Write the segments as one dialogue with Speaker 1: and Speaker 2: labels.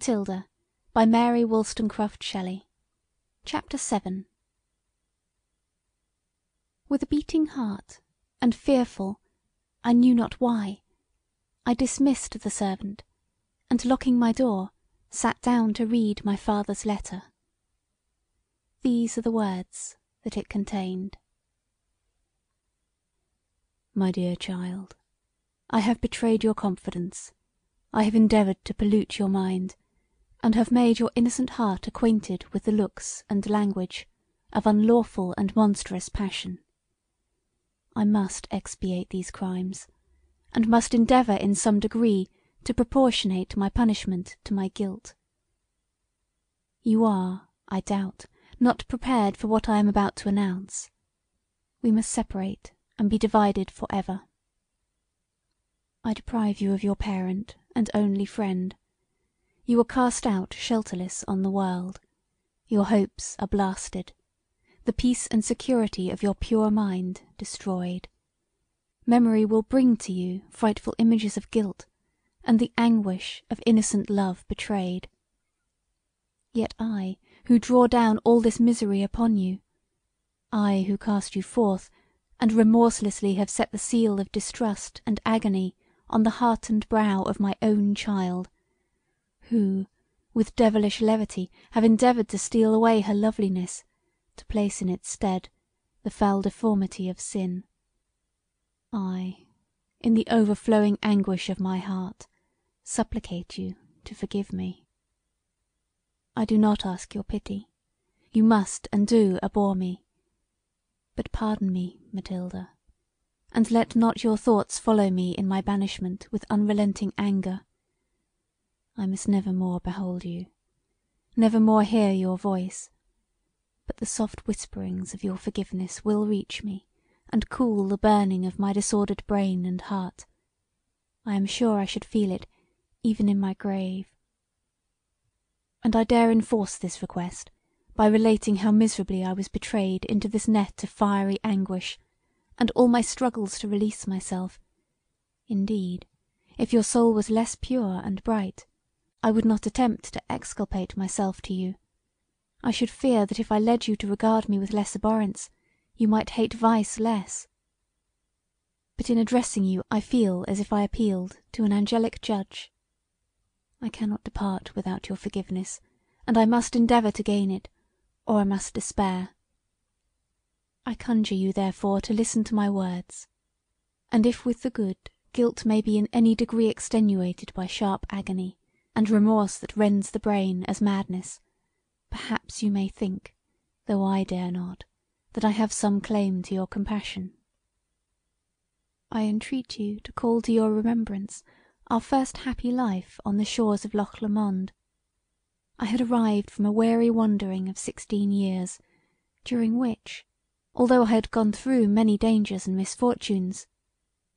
Speaker 1: MATHILDA by Mary Wollstonecraft Shelley. CHAPTER VII With a beating heart and fearful, I knew not why, I dismissed the servant and locking my door sat down to read my father's letter. These are the words that it contained: My dear child, I have betrayed your confidence; I have endeavoured to pollute your mind, and have made your innocent heart acquainted with the looks and language of unlawful and monstrous passion. I must expiate these crimes, and must endeavour in some degree to proportionate my punishment to my guilt. You are, I doubt, not prepared for what I am about to announce. We must separate and be divided for ever. I deprive you of your parent and only friend. You are cast out shelterless on the world. Your hopes are blasted; the peace and security of your pure mind destroyed. Memory will bring to you frightful images of guilt and the anguish of innocent love betrayed. Yet I who draw down all this misery upon you I who cast you forth and remorselessly have set the seal of distrust and agony on the heart and brow of my own child, who with devilish levity have endeavoured to steal away her loveliness to place in its stead the foul deformity of sin I, in the overflowing anguish of my heart, supplicate you to forgive me. I do not ask your pity; you must and do abhor me. But pardon me, Mathilda, and let not your thoughts follow me in my banishment with unrelenting anger. I must never more behold you, never more hear your voice; but the soft whisperings of your forgiveness will reach me and cool the burning of my disordered brain and heart. I am sure I should feel it even in my grave and I dare enforce this request by relating how miserably I was betrayed into this net of fiery anguish and all my struggles to release myself; indeed, if your soul was less pure and bright, I would not attempt to exculpate myself to you; I should fear that if I led you to regard me with less abhorrence, you might hate vice less. But in addressing you I feel as if I appealed to an angelic judge. I cannot depart without your forgiveness, and I must endeavour to gain it, or I must despair. I conjure you therefore to listen to my words, and if with the good guilt may be in any degree extenuated by sharp agony and remorse that rends the brain as madness, perhaps you may think, though I dare not, that I have some claim to your compassion. I entreat you to call to your remembrance our first happy life on the shores of Loch Lomond. I had arrived from a weary wandering of sixteen years, during which, although I had gone through many dangers and misfortunes,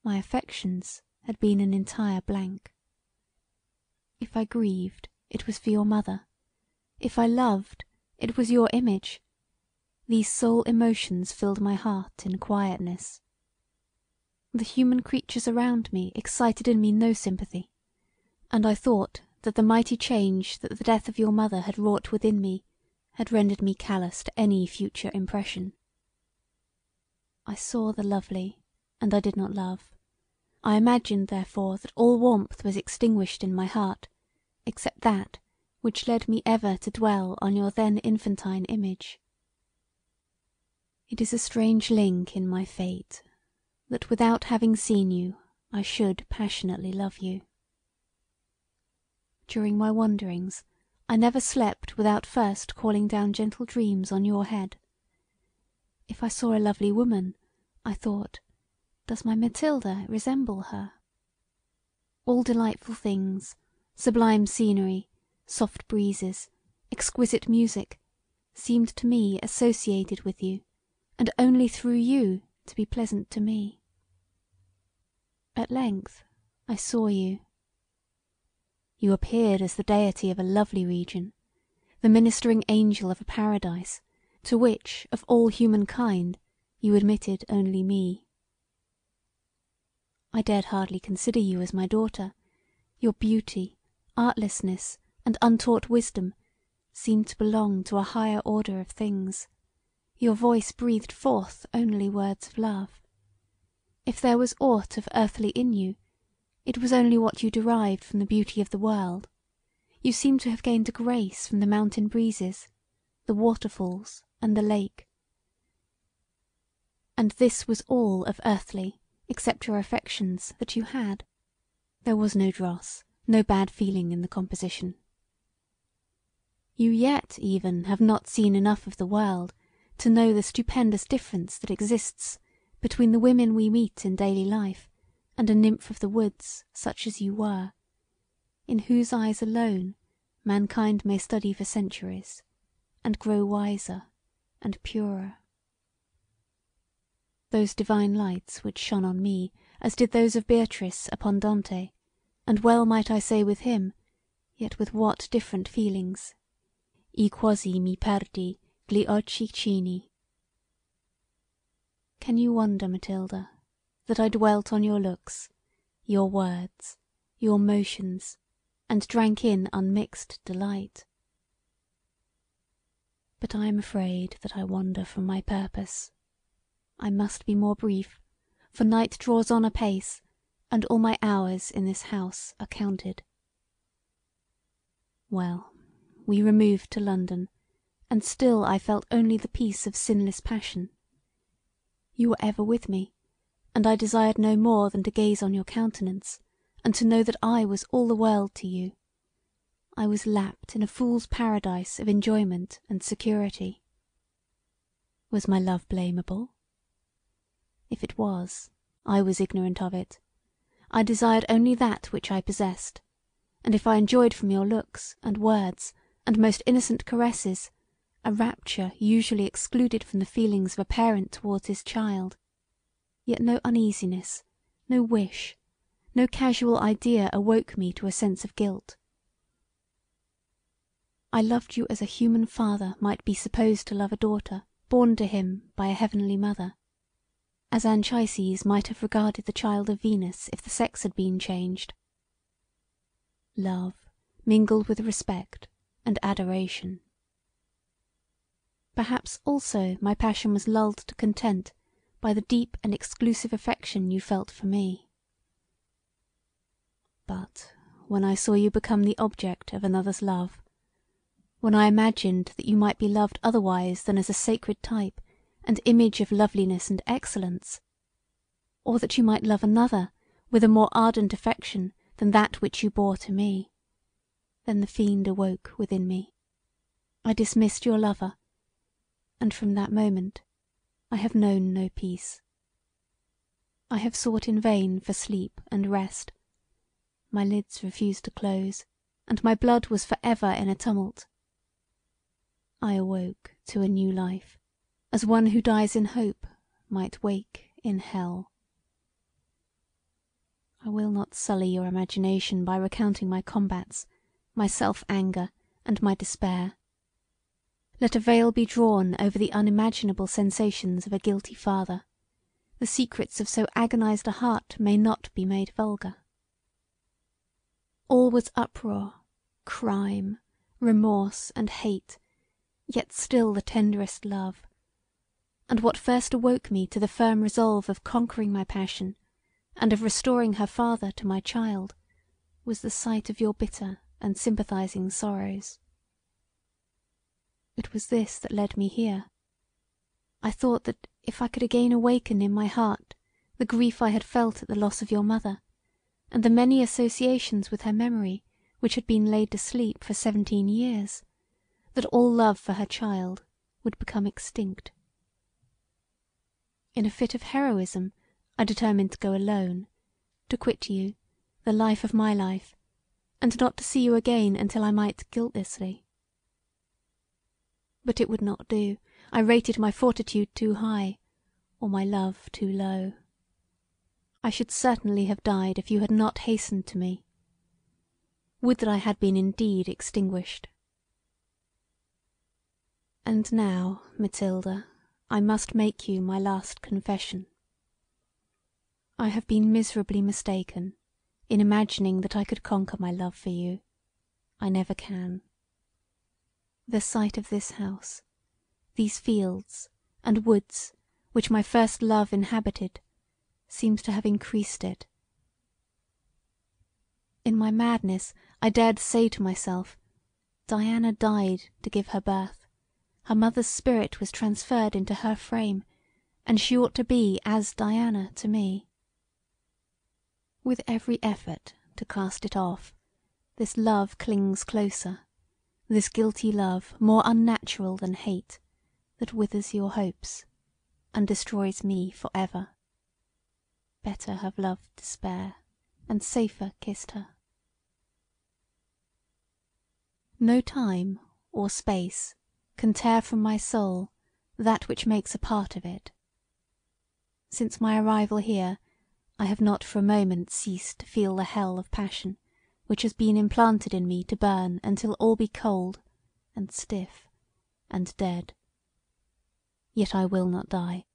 Speaker 1: my affections had been an entire blank. If I grieved it was for your mother; if I loved it was your image; these sole emotions filled my heart in quietness. The human creatures around me excited in me no sympathy, and I thought that the mighty change that the death of your mother had wrought within me had rendered me callous to any future impression. I saw the lovely and I did not love; I imagined therefore that all warmth was extinguished in my heart except that which led me ever to dwell on your then infantine image. It is a strange link in my fate that without having seen you I should passionately love you. During my wanderings I never slept without first calling down gentle dreams on your head. If I saw a lovely woman, I thought, does my Mathilda resemble her? All delightful things, sublime scenery, soft breezes, exquisite music, seemed to me associated with you and only through you to be pleasant to me. At length I saw you. You appeared as the deity of a lovely region, the ministering angel of a paradise to which of all human kind you admitted only me. I dared hardly consider you as my daughter; your beauty, artlessness, and untaught wisdom seemed to belong to a higher order of things; your voice breathed forth only words of love. If there was aught of earthly in you, it was only what you derived from the beauty of the world; you seemed to have gained a grace from the mountain breezes, the waterfalls and the lake. And this was all of earthly, except your affections, that you had. There was no dross, no bad feeling in the composition. You yet even have not seen enough of the world to know the stupendous difference that exists between the women we meet in daily life and a nymph of the woods such as you were, in whose eyes alone mankind may study for centuries and grow wiser and purer. Those divine lights which shone on me as did those of Beatrice upon Dante, and well might I say with him, yet with what different feelings "I quasi mi perdi gli occhi chini. Can you wonder, Mathilda, that I dwelt on your looks, your words, your motions, and drank in unmixed delight? But I am afraid that I wander from my purpose. I must be more brief, for night draws on apace, and all my hours in this house are counted. Well we removed to London, and still I felt only the peace of sinless passion. You were ever with me, and I desired no more than to gaze on your countenance and to know that I was all the world to you. I was lapped in a fool's paradise of enjoyment and security. Was my love blamable? If it was, I was ignorant of it. I desired only that which I possessed, and if I enjoyed from your looks and words and most innocent caresses a rapture usually excluded from the feelings of a parent towards his child, yet no uneasiness, no wish, no casual idea awoke me to a sense of guilt. I loved you as a human father might be supposed to love a daughter born to him by a heavenly mother; as Anchises might have regarded the child of Venus if the sex had been changed. Love mingled with respect and adoration. Perhaps also my passion was lulled to content by the deep and exclusive affection you felt for me. But when I saw you become the object of another's love, when I imagined that you might be loved otherwise than as a sacred type and image of loveliness and excellence, or that you might love another with a more ardent affection than that which you bore to me then the fiend awoke within me. I dismissed your lover, and from that moment I have known no peace. I have sought in vain for sleep and rest; my lids refused to close, and my blood was for ever in a tumult. I awoke to a new life, as one who dies in hope might wake in hell. I will not sully your imagination by recounting my combats my self anger, and my despair. Let a veil be drawn over the unimaginable sensations of a guilty father; the secrets of so agonized a heart may not be made vulgar. All was uproar, crime, remorse, and hate, yet still the tenderest love; and what first awoke me to the firm resolve of conquering my passion and of restoring her father to my child was the sight of your bitter and sympathizing sorrows. It was this that led me here. I thought that if I could again awaken in my heart the grief I had felt at the loss of your mother, and the many associations with her memory which had been laid to sleep for seventeen years, that all love for her child would become extinct. In a fit of heroism I determined to go alone, to quit you, the life of my life and not to see you again until I might guiltlessly. But it would not do; I rated my fortitude too high, or my love too low. I should certainly have died if you had not hastened to me. Would that I had been indeed extinguished. And now, Mathilda, I must make you my last confession. I have been miserably mistaken in imagining that I could conquer my love for you. I never can. The sight of this house, these fields and woods which my first love inhabited, seems to have increased it. In my madness I dared say to myself, Diana died to give her birth; her mother's spirit was transferred into her frame, and she ought to be as Diana to me. With every effort to cast it off, this love clings closer, this guilty love more unnatural than hate, that withers your hopes and destroys me for ever. Better have loved despair and safer kissed her. No time or space can tear from my soul that which makes a part of it. Since my arrival here I have not for a moment ceased to feel the hell of passion which has been implanted in me to burn until all be cold and stiff and dead. Yet I will not die.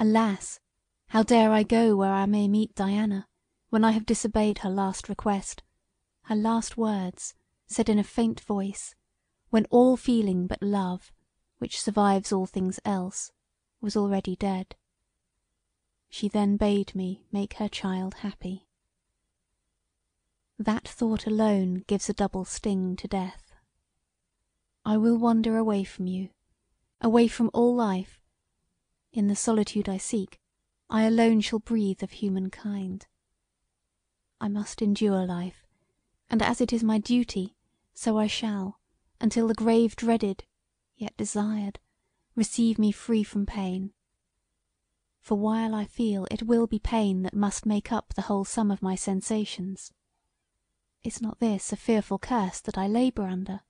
Speaker 1: Alas! how dare I go where I may meet Diana, when I have disobeyed her last request, her last words said in a faint voice, when all feeling but love, which survives all things else, was already dead. She then bade me make her child happy. That thought alone gives a double sting to death. I will wander away from you, away from all life; in the solitude I seek, I alone shall breathe of human kind. I must endure life, and as it is my duty, so I shall, until the grave dreaded, yet desired, receive me free from pain. For while I feel it will be pain that must make up the whole sum of my sensations. Is not this a fearful curse that I labour under?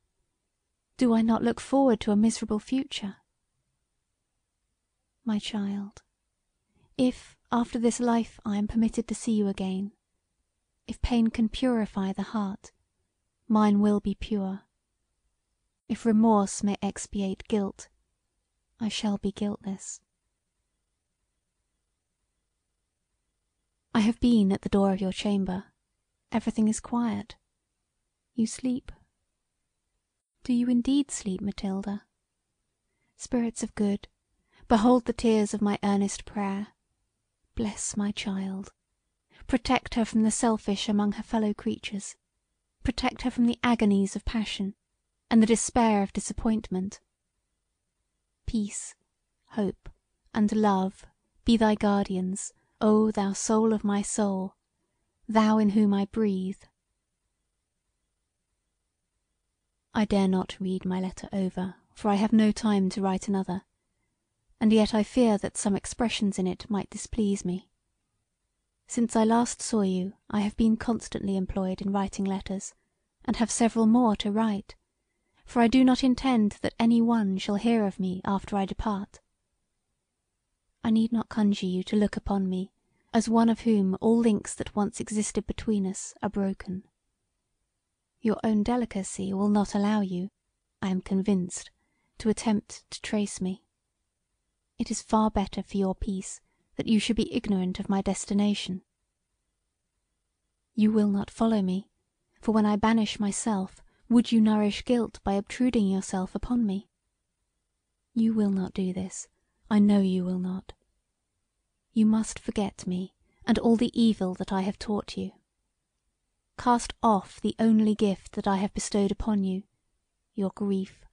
Speaker 1: Do I not look forward to a miserable future? My child, if after this life I am permitted to see you again, if pain can purify the heart, mine will be pure. If remorse may expiate guilt, I shall be guiltless. I have been at the door of your chamber. Everything is quiet. You sleep. Do you indeed sleep, Mathilda? Spirits of good, behold the tears of my earnest prayer. Bless my child. Protect her from the selfish among her fellow creatures protect her from the agonies of passion and the despair of disappointment. Peace, hope, and love be thy guardians, O thou soul of my soul, thou in whom I breathe. I dare not read my letter over, for I have no time to write another, and yet I fear that some expressions in it might displease me. Since I last saw you I have been constantly employed in writing letters, and have several more to write, for I do not intend that any one shall hear of me after I depart. I need not conjure you to look upon me as one of whom all links that once existed between us are broken. Your own delicacy will not allow you, I am convinced, to attempt to trace me. It is far better for your peace that you should be ignorant of my destination. You will not follow me, for when I banish myself would you nourish guilt by obtruding yourself upon me? You will not do this, I know you will not. You must forget me and all the evil that I have taught you. Cast off the only gift that I have bestowed upon you, your grief,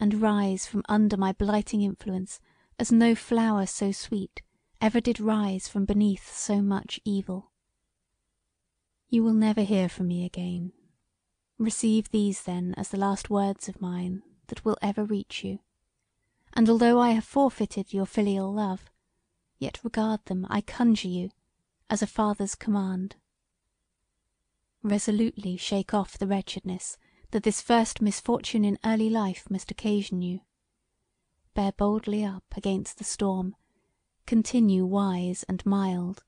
Speaker 1: and rise from under my blighting influence as no flower so sweet ever did rise from beneath so much evil. You will never hear from me again. Receive these then as the last words of mine that will ever reach you, and although I have forfeited your filial love, yet regard them, I conjure you, as a father's command. Resolutely shake off the wretchedness that this first misfortune in early life must occasion you. Bear boldly up against the storm continue wise and mild,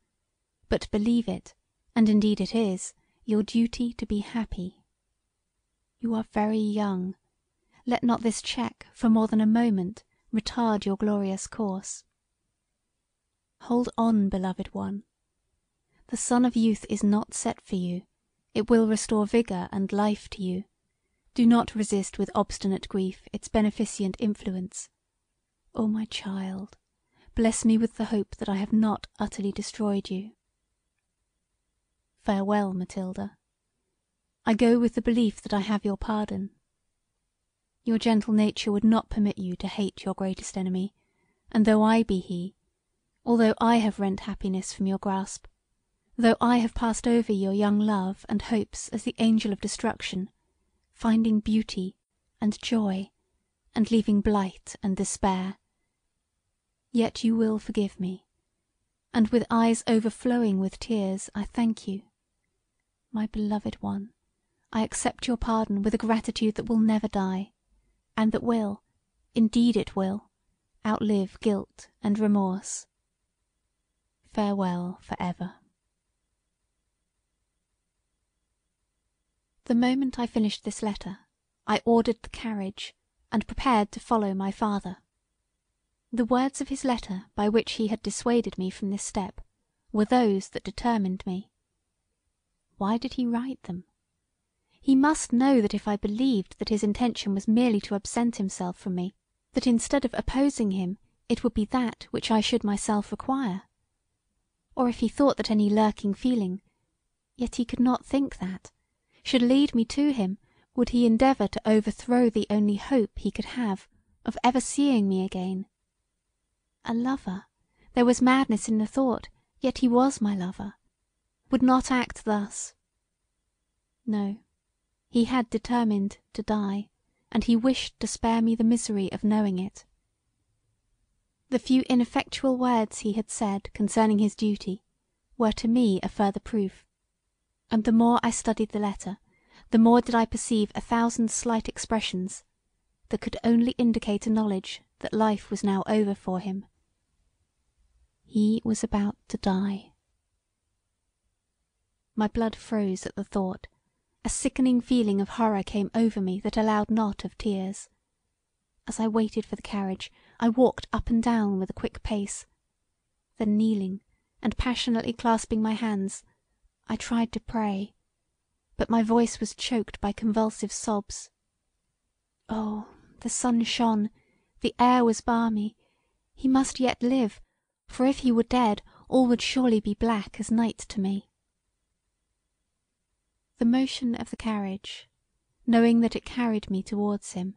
Speaker 1: but believe it, and indeed it is, your duty to be happy. You are very young; let not this check for more than a moment retard your glorious course. Hold on, beloved one. The sun of youth is not set for you; it will restore vigour and life to you Do not resist with obstinate grief its beneficent influence. O my child, bless me with the hope that I have not utterly destroyed you. Farewell, Mathilda. I go with the belief that I have your pardon. Your gentle nature would not permit you to hate your greatest enemy, and though I be he, although I have rent happiness from your grasp, though I have passed over your young love and hopes as the angel of destruction, finding beauty and joy and leaving blight and despair, yet you will forgive me, and with eyes overflowing with tears I thank you. My beloved one, I accept your pardon with a gratitude that will never die, and that will, indeed it will, outlive guilt and remorse. Farewell for ever. The moment I finished this letter I ordered the carriage and prepared to follow my father. The words of his letter by which he had dissuaded me from this step were those that determined me. Why did he write them? He must know that if I believed that his intention was merely to absent himself from me, that instead of opposing him it would be that which I should myself require. Or if he thought that any lurking feeling yet he could not think that should lead me to him, would he endeavour to overthrow the only hope he could have of ever seeing me again. A lover there was madness in the thought, yet he was my lover would not act thus. No, he had determined to die, and he wished to spare me the misery of knowing it. The few ineffectual words he had said concerning his duty were to me a further proof and the more I studied the letter the more did I perceive a thousand slight expressions that could only indicate a knowledge that life was now over for him. He was about to die. My blood froze at the thought; a sickening feeling of horror came over me that allowed not of tears. As I waited for the carriage I walked up and down with a quick pace; then kneeling and passionately clasping my hands I tried to pray, but my voice was choked by convulsive sobs. Oh, the sun shone, the air was balmy; he must yet live, for if he were dead all would surely be black as night to me. The motion of the carriage, knowing that it carried me towards him,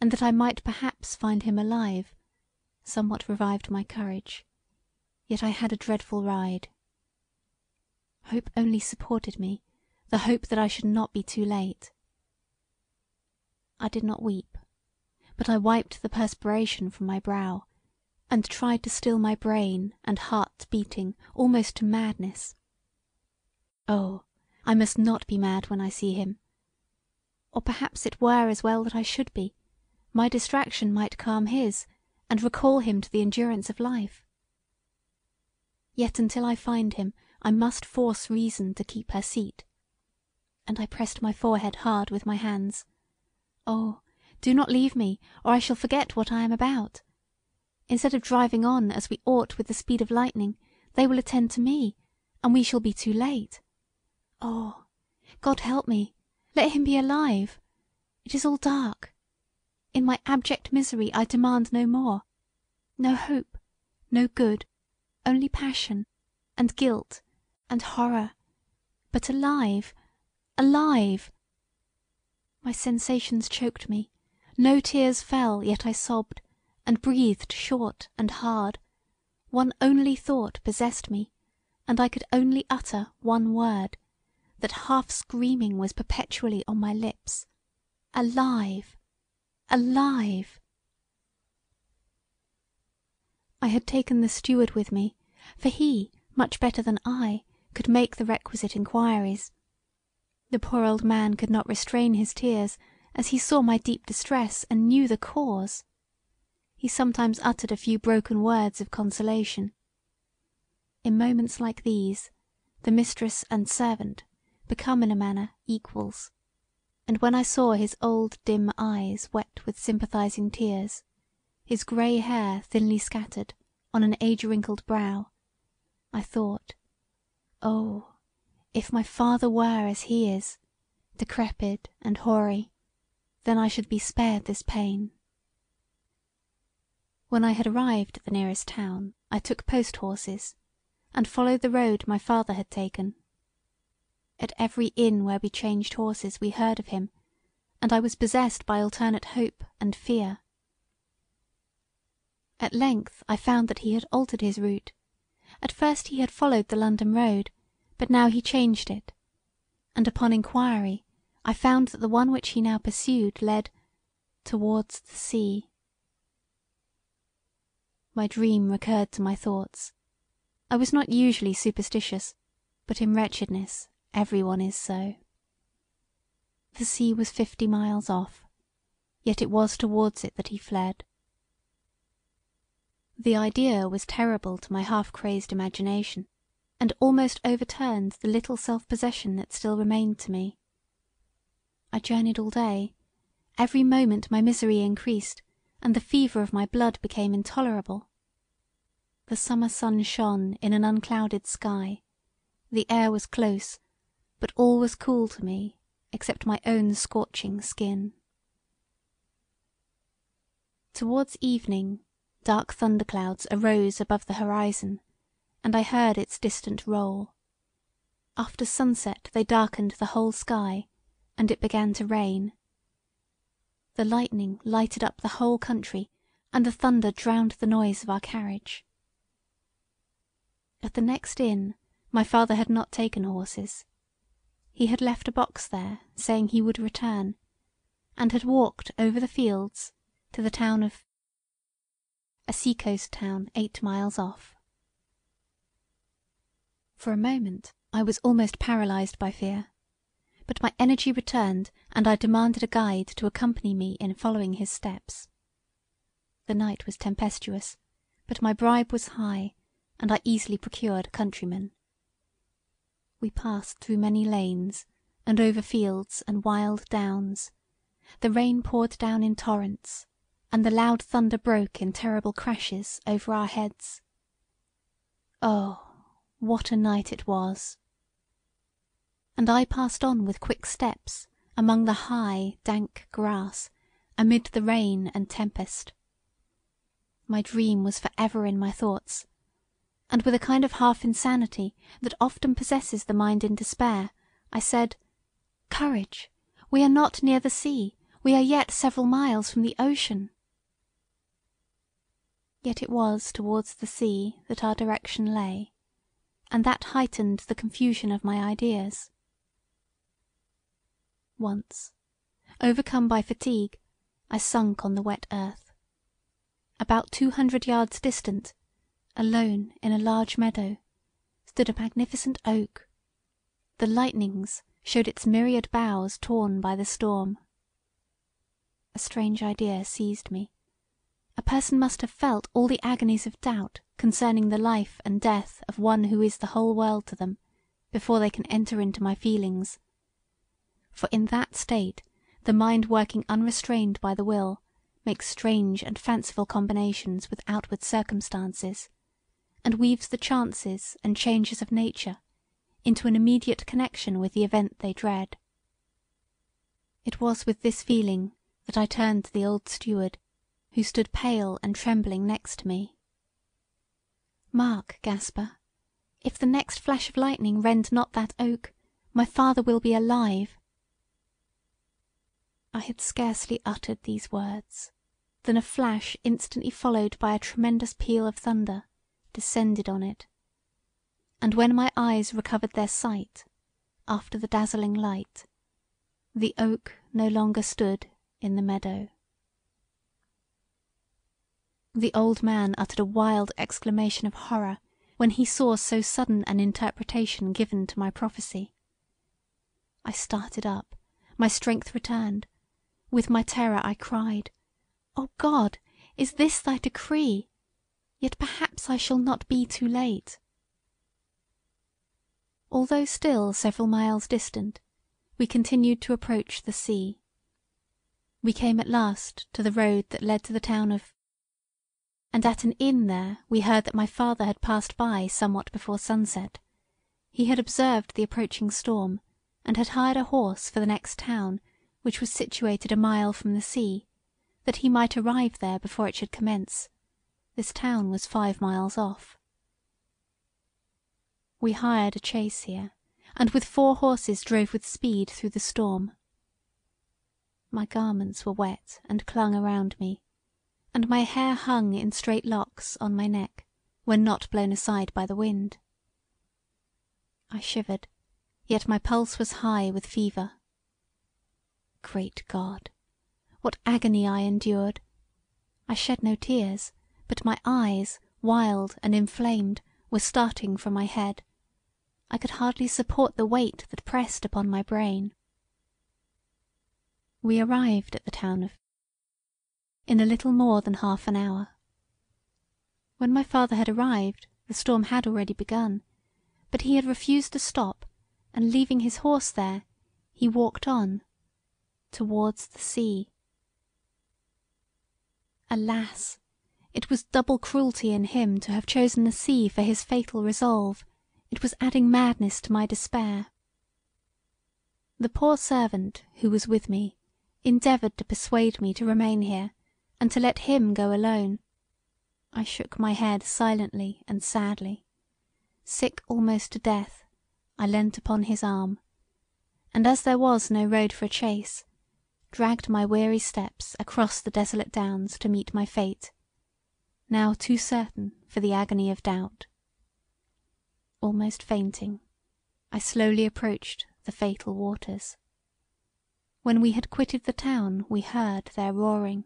Speaker 1: and that I might perhaps find him alive, somewhat revived my courage; yet I had a dreadful ride. Hope only supported me, the hope that I should not be too late. I did not weep, but I wiped the perspiration from my brow, and tried to still my brain and heart beating almost to madness. Oh, I must not be mad when I see him. Or perhaps it were as well that I should be; my distraction might calm his, and recall him to the endurance of life. Yet until I find him I must force reason to keep her seat. And I pressed my forehead hard with my hands. Oh, do not leave me, or I shall forget what I am about. Instead of driving on as we ought with the speed of lightning, they will attend to me, and we shall be too late. Oh, God help me! Let him be alive! It is all dark. In my abject misery I demand no more. No hope, no good, only passion, and guilt and horror, but alive, alive! My sensations choked me; no tears fell, yet I sobbed, and breathed short and hard; one only thought possessed me, and I could only utter one word, that half screaming was perpetually on my lips alive! alive! I had taken the steward with me, for he, much better than I could make the requisite enquiries. The poor old man could not restrain his tears as he saw my deep distress and knew the cause. He sometimes uttered a few broken words of consolation. In moments like these the mistress and servant become in a manner equals, and when I saw his old dim eyes wet with sympathizing tears, his grey hair thinly scattered on an age wrinkled brow, I thought Oh, if my father were as he is, decrepid and hoary! then I should be spared this pain. When I had arrived at the nearest town I took post horses and followed the road my father had taken. At every inn where we changed horses we heard of him, and I was possessed by alternate hope and fear. At length I found that he had altered his route; at first he had followed the London road, but now he changed it, and upon enquiry I found that the one which he now pursued led towards the sea. My dream recurred to my thoughts. I was not usually superstitious, but in wretchedness every one is so. The sea was fifty miles off, yet it was towards it that he fled. The idea was terrible to my half crazed imagination, and almost overturned the little self possession that still remained to me. I journeyed all day; every moment my misery increased and the fever of my blood became intolerable. The summer sun shone in an unclouded sky; the air was close, but all was cool to me except my own scorching skin. Towards evening dark thunder clouds arose above the horizon and I heard its distant roll. After sunset they darkened the whole sky and it began to rain. The lightning lighted up the whole country and the thunder drowned the noise of our carriage. At the next inn my father had not taken horses. He had left a box there saying he would return, and had walked over the fields to the town of a seacoast town eight miles off. For a moment I was almost paralysed by fear but my energy returned and I demanded a guide to accompany me in following his steps. The night was tempestuous, but my bribe was high and I easily procured a countryman. We passed through many lanes and over fields and wild downs; the rain poured down in torrents and the loud thunder broke in terrible crashes over our heads. Oh, what a night it was! and I passed on with quick steps among the high, dank grass amid the rain and tempest. My dream was for ever in my thoughts, and with a kind of half insanity that often possesses the mind in despair, I said, "Courage! we are not near the sea; we are yet several miles from the ocean." Yet it was towards the sea that our direction lay, and that heightened the confusion of my ideas. Once, overcome by fatigue, I sunk on the wet earth. About two hundred yards distant, alone in a large meadow, stood a magnificent oak; the lightnings showed its myriad boughs torn by the storm. A strange idea seized me: a person must have felt all the agonies of doubt concerning the life and death of one who is the whole world to them before they can enter into my feelings. For in that state the mind working unrestrained by the will makes strange and fanciful combinations with outward circumstances, and weaves the chances and changes of nature into an immediate connection with the event they dread. It was with this feeling that I turned to the old steward, who stood pale and trembling next to me. Mark, Gaspar! if the next flash of lightning rend not that oak, my father will be alive. I had scarcely uttered these words than a flash instantly followed by a tremendous peal of thunder descended on it, and when my eyes recovered their sight after the dazzling light, the oak no longer stood in the meadow. The old man uttered a wild exclamation of horror when he saw so sudden an interpretation given to my prophecy. I started up, my strength returned with my terror I cried, "O God! is this thy decree? Yet perhaps I shall not be too late." Although still several miles distant, we continued to approach the sea. We came at last to the road that led to the town of and at an inn there we heard that my father had passed by somewhat before sunset; he had observed the approaching storm and had hired a horse for the next town which was situated a mile from the sea, that he might arrive there before it should commence; this town was five miles off. We hired a chaise here, and with four horses drove with speed through the storm. My garments were wet and clung around me, and my hair hung in straight locks on my neck when not blown aside by the wind. I shivered, yet my pulse was high with fever. Great God! what agony I endured! I shed no tears, but my eyes, wild and inflamed, were starting from my head. I could hardly support the weight that pressed upon my brain. We arrived at the town of in a little more than half an hour. When my father had arrived the storm had already begun, but he had refused to stop and leaving his horse there he walked on towards the sea. Alas! It was double cruelty in him to have chosen the sea for his fatal resolve; it was adding madness to my despair. The poor servant who was with me endeavoured to persuade me to remain here and to let him go alone. I shook my head silently and sadly. Sick almost to death, I leant upon his arm, and as there was no road for a chaise, dragged my weary steps across the desolate downs to meet my fate, now too certain for the agony of doubt. Almost fainting, I slowly approached the fatal waters. When we had quitted the town we heard their roaring.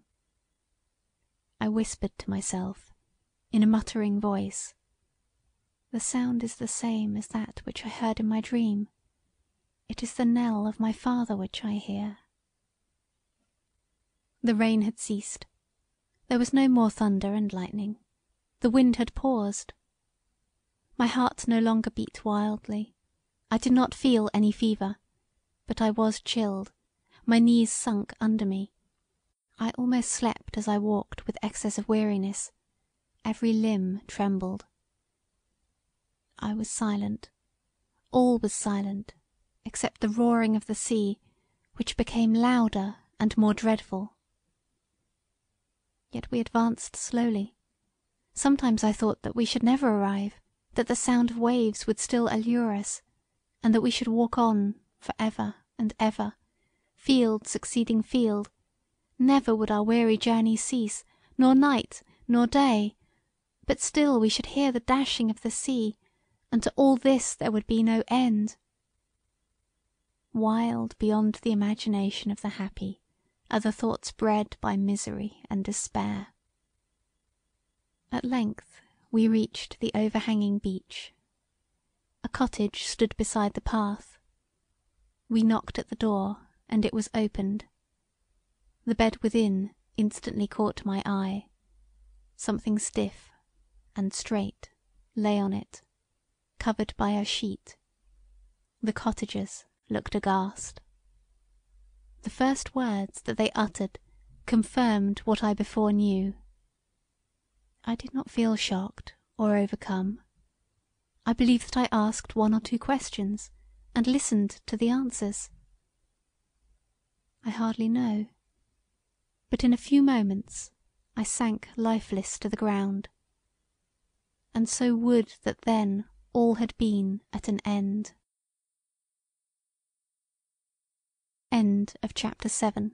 Speaker 1: I whispered to myself in a muttering voice, "The sound is the same as that which I heard in my dream; it is the knell of my father which I hear." The rain had ceased; there was no more thunder and lightning; the wind had paused. My heart no longer beat wildly; I did not feel any fever, but I was chilled; my knees sunk under me; I almost slept as I walked with excess of weariness; every limb trembled. I was silent; all was silent except the roaring of the sea which became louder and more dreadful. Yet we advanced slowly; sometimes I thought that we should never arrive, that the sound of waves would still allure us, and that we should walk on for ever and ever, field succeeding field; never would our weary journey cease, nor night nor day, but still we should hear the dashing of the sea, and to all this there would be no end. Wild beyond the imagination of the happy are the thoughts bred by misery and despair. At length we reached the overhanging beach. A cottage stood beside the path. We knocked at the door and it was opened. The bed within instantly caught my eye; something stiff and straight lay on it, covered by a sheet. The cottagers looked aghast. The first words that they uttered confirmed what I before knew. I did not feel shocked or overcome. I believe that I asked one or two questions and listened to the answers. I hardly know, but in a few moments I sank lifeless to the ground, and so would that then all had been at an end. End of chapter 7